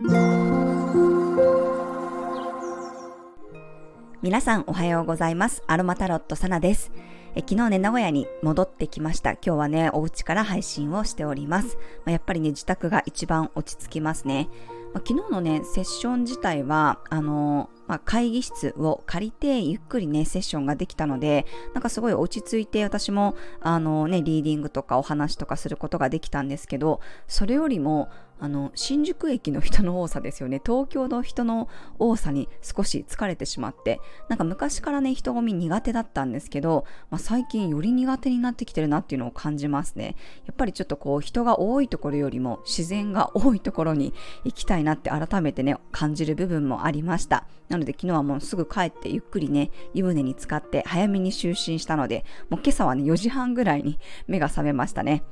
皆さんおはようございます。アロマタロットサナです。え昨日ね、名古屋に戻ってきました。今日はね、お家から配信をしております。まあ、やっぱりね、自宅が一番落ち着きますね。まあ、昨日のね、セッション自体は、あのまあ、会議室を借りてゆっくりね、セッションができたので、なんかすごい落ち着いて私も、あのね、リーディングとかお話とかすることができたんですけど、それよりも、あの、新宿駅の人の多さですよね。東京の人の多さに少し疲れてしまって、なんか昔からね、人混み苦手だったんですけど、まあ、最近より苦手になってきてるなっていうのを感じますね。やっぱりちょっとこう、人が多いところよりも自然が多いところに行きたいなって改めてね、感じる部分もありました。なので昨日はもうすぐ帰ってゆっくりね、湯船に浸かって早めに就寝したので、もう今朝はね、4時半ぐらいに目が覚めましたね。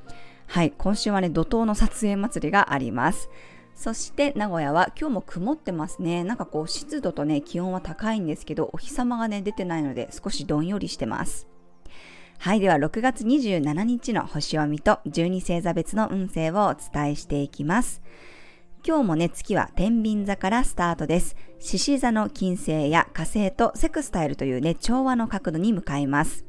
はい、今週はね、怒涛の撮影祭りがあります。そして名古屋は今日も曇ってますね。なんかこう湿度とね、気温は高いんですけど、お日様がね、出てないので少しどんよりしてます。はい、では6月27日の星読みと12星座別の運勢をお伝えしていきます。今日もね、月は天秤座からスタートです。獅子座の金星や火星とセクスタイルというね、調和の角度に向かいます。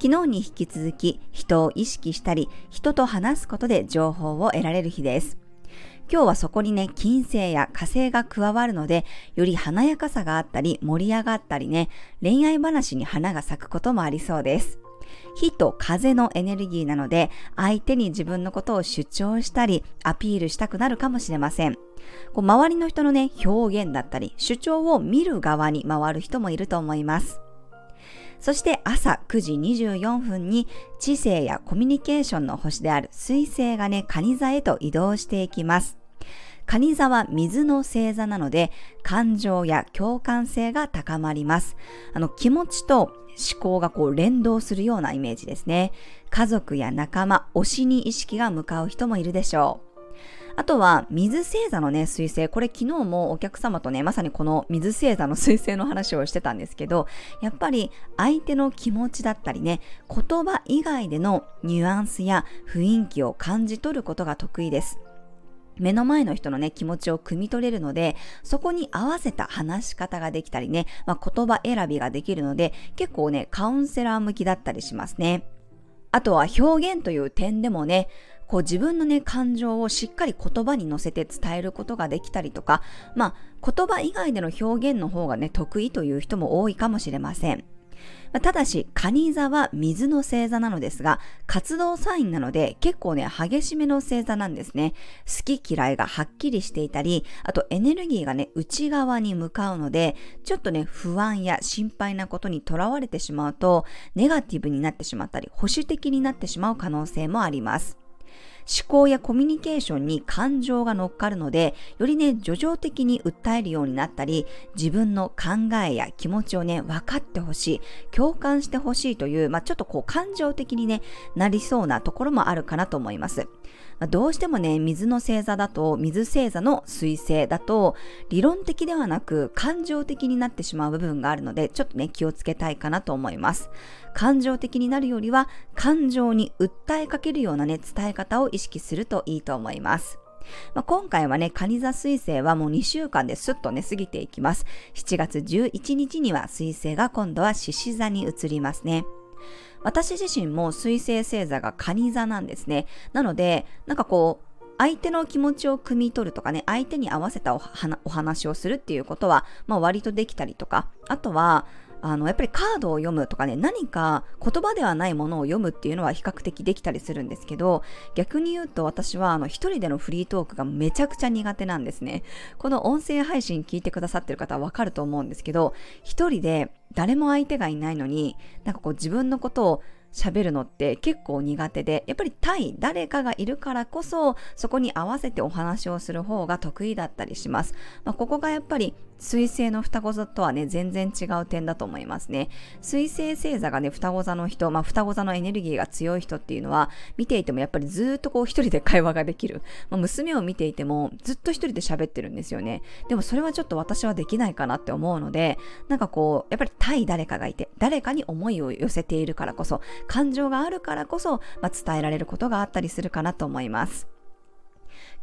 昨日に引き続き人を意識したり人と話すことで情報を得られる日です。今日はそこにね、金星や火星が加わるので、より華やかさがあったり、盛り上がったりね、恋愛話に花が咲くこともありそうです。火と風のエネルギーなので、相手に自分のことを主張したり、アピールしたくなるかもしれません。こう周りの人のね、表現だったり、主張を見る側に回る人もいると思います。そして朝9時24分に知性やコミュニケーションの星である水星がね、蟹座へと移動していきます。蟹座は水の星座なので、感情や共感性が高まります。あの、気持ちと思考がこう連動するようなイメージですね。家族や仲間、推しに意識が向かう人もいるでしょう。あとは、水星座のね、水星。これ昨日もお客様とね、まさにこの水星座の水星の話をしてたんですけど、やっぱり相手の気持ちだったりね、言葉以外でのニュアンスや雰囲気を感じ取ることが得意です。目の前の人のね、気持ちを汲み取れるので、そこに合わせた話し方ができたりね、まあ、言葉選びができるので、結構ね、カウンセラー向きだったりしますね。あとは表現という点でもね、こう自分のね、感情をしっかり言葉に乗せて伝えることができたりとか、まあ、言葉以外での表現の方がね、得意という人も多いかもしれません。ただし、カニ座は水の星座なのですが、活動サインなので結構ね、激しめの星座なんですね。好き嫌いがはっきりしていたり、あとエネルギーがね、内側に向かうので、ちょっとね、不安や心配なことにとらわれてしまうと、ネガティブになってしまったり、保守的になってしまう可能性もあります。思考やコミュニケーションに感情が乗っかるので、よりね、叙情的に訴えるようになったり、自分の考えや気持ちをね、分かってほしい、共感してほしいという、まあ、ちょっとこう感情的にね、なりそうなところもあるかなと思います。ま、どうしてもね、水の星座だと、水星座の水星だと、理論的ではなく感情的になってしまう部分があるので、ちょっとね、気をつけたいかなと思います。感情的になるよりは、感情に訴えかけるようなね、伝え方を意識するといいと思います。まあ、今回はね、カニ座水星はもう2週間ですっとね、過ぎていきます。7月11日には水星が今度は獅子座に移りますね。私自身も水星星座が蟹座なんですね。なので、なんかこう、相手の気持ちを汲み取るとかね、相手に合わせたお話をするっていうことは、まあ割とできたりとか、あとは、あの、やっぱりカードを読むとかね、何か言葉ではないものを読むっていうのは比較的できたりするんですけど、逆に言うと私はあの、一人でのフリートークがめちゃくちゃ苦手なんですね。この音声配信聞いてくださってる方はわかると思うんですけど、一人で誰も相手がいないのに、なんかこう自分のことを喋るのって結構苦手で、やっぱり対誰かがいるからこそ、そこに合わせてお話をする方が得意だったりします。まあ、ここがやっぱり水星の双子座とはね、全然違う点だと思いますね。水星星座がね、双子座の人、まあ、双子座のエネルギーが強い人っていうのは、見ていてもやっぱりずっとこう一人で会話ができる。まあ、娘を見ていてもずっと一人で喋ってるんですよね。でもそれはちょっと私はできないかなって思うので、なんかこう、やっぱり対誰かがいて、誰かに思いを寄せているからこそ、感情があるからこそ、まあ、伝えられることがあったりするかなと思います。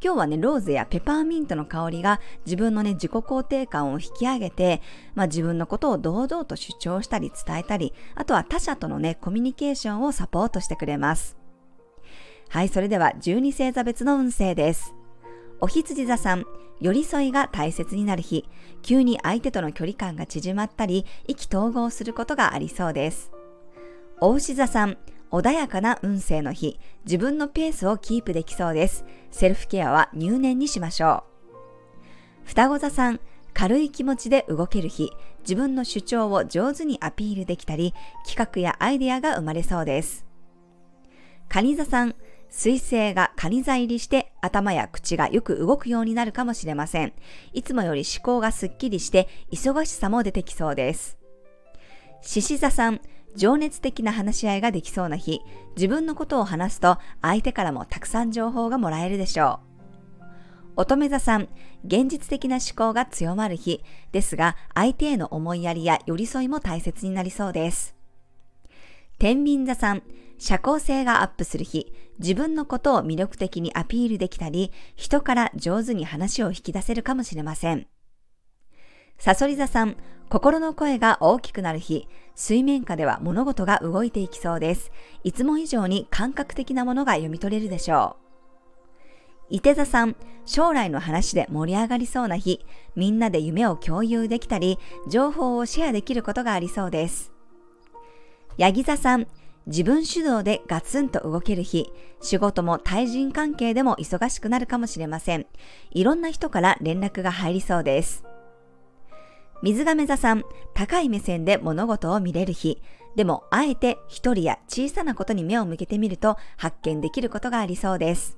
今日はね、ローズやペパーミントの香りが自分のね、自己肯定感を引き上げて、まあ自分のことを堂々と主張したり伝えたり、あとは他者とのね、コミュニケーションをサポートしてくれます。はい、それでは12星座別の運勢です。お羊座さん、寄り添いが大切になる日、急に相手との距離感が縮まったり、意気投合することがありそうです。お牛座さん、穏やかな運勢の日、自分のペースをキープできそうです。セルフケアは入念にしましょう。双子座さん、軽い気持ちで動ける日、自分の主張を上手にアピールできたり、企画やアイデアが生まれそうです。蟹座さん、水星が蟹座入りして頭や口がよく動くようになるかもしれません。いつもより思考がすっきりして忙しさも出てきそうです。獅子座さん、情熱的な話し合いができそうな日、自分のことを話すと相手からもたくさん情報がもらえるでしょう。乙女座さん、現実的な思考が強まる日ですが、相手への思いやりや寄り添いも大切になりそうです。天秤座さん、社交性がアップする日、自分のことを魅力的にアピールできたり、人から上手に話を引き出せるかもしれません。サソリ座さん、心の声が大きくなる日、水面下では物事が動いていきそうです。いつも以上に感覚的なものが読み取れるでしょう。伊手座さん、将来の話で盛り上がりそうな日、みんなで夢を共有できたり、情報をシェアできることがありそうです。ヤギ座さん、自分主導でガツンと動ける日、仕事も対人関係でも忙しくなるかもしれません。いろんな人から連絡が入りそうです。水亀座さん、高い目線で物事を見れる日。でも、あえて一人や小さなことに目を向けてみると発見できることがありそうです。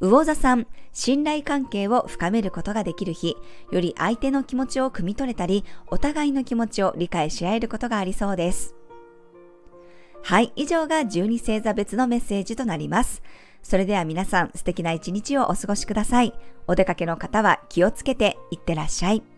魚座さん、信頼関係を深めることができる日、より相手の気持ちを汲み取れたり、お互いの気持ちを理解し合えることがありそうです。はい、以上が12星座別のメッセージとなります。それでは皆さん素敵な一日をお過ごしください。お出かけの方は気をつけていってらっしゃい。